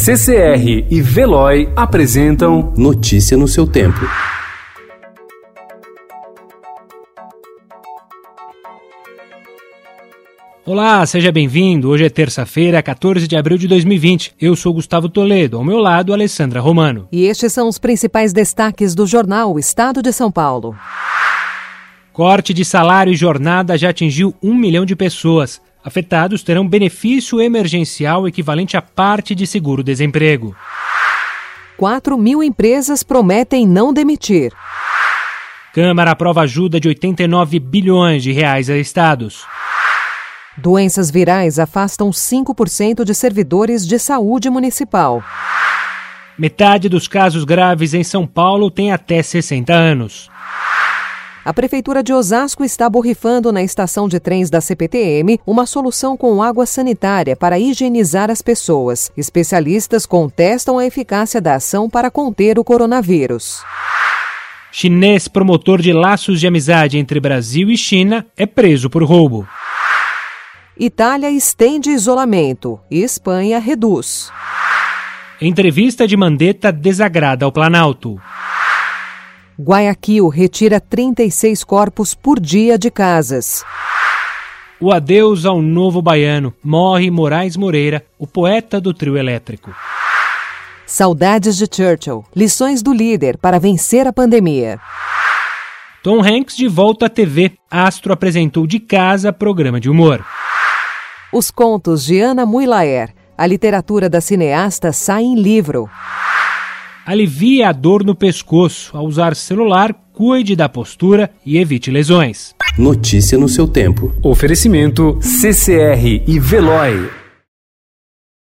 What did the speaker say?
CCR e Veloy apresentam Notícia no seu tempo. Olá, seja bem-vindo. Hoje é terça-feira, 14 de abril de 2020. Eu sou Gustavo Toledo, ao meu lado, Alessandra Romano. E estes são os principais destaques do jornal Estado de São Paulo. Corte de salário e jornada já atingiu um milhão de pessoas. Afetados terão benefício emergencial equivalente a parte de seguro-desemprego. 4 mil empresas prometem não demitir. Câmara aprova ajuda de 89 bilhões de reais a estados. Doenças virais afastam 5% de servidores de saúde municipal. Metade dos casos graves em São Paulo tem até 60 anos. A Prefeitura de Osasco está borrifando na estação de trens da CPTM uma solução com água sanitária para higienizar as pessoas. Especialistas contestam a eficácia da ação para conter o coronavírus. Chinês promotor de laços de amizade entre Brasil e China é preso por roubo. Itália estende isolamento e Espanha reduz. Entrevista de Mandetta desagrada ao Planalto. Guayaquil retira 36 corpos por dia de casas. O adeus ao novo baiano. Morre Moraes Moreira, o poeta do trio elétrico. Saudades de Churchill. Lições do líder para vencer a pandemia. Tom Hanks de volta à TV. Astro apresentou de casa programa de humor. Os contos de Ana Muilaer. A literatura da cineasta sai em livro. Alivie a dor no pescoço. Ao usar celular, cuide da postura e evite lesões. Notícia no seu tempo. Oferecimento CCR e Veloy.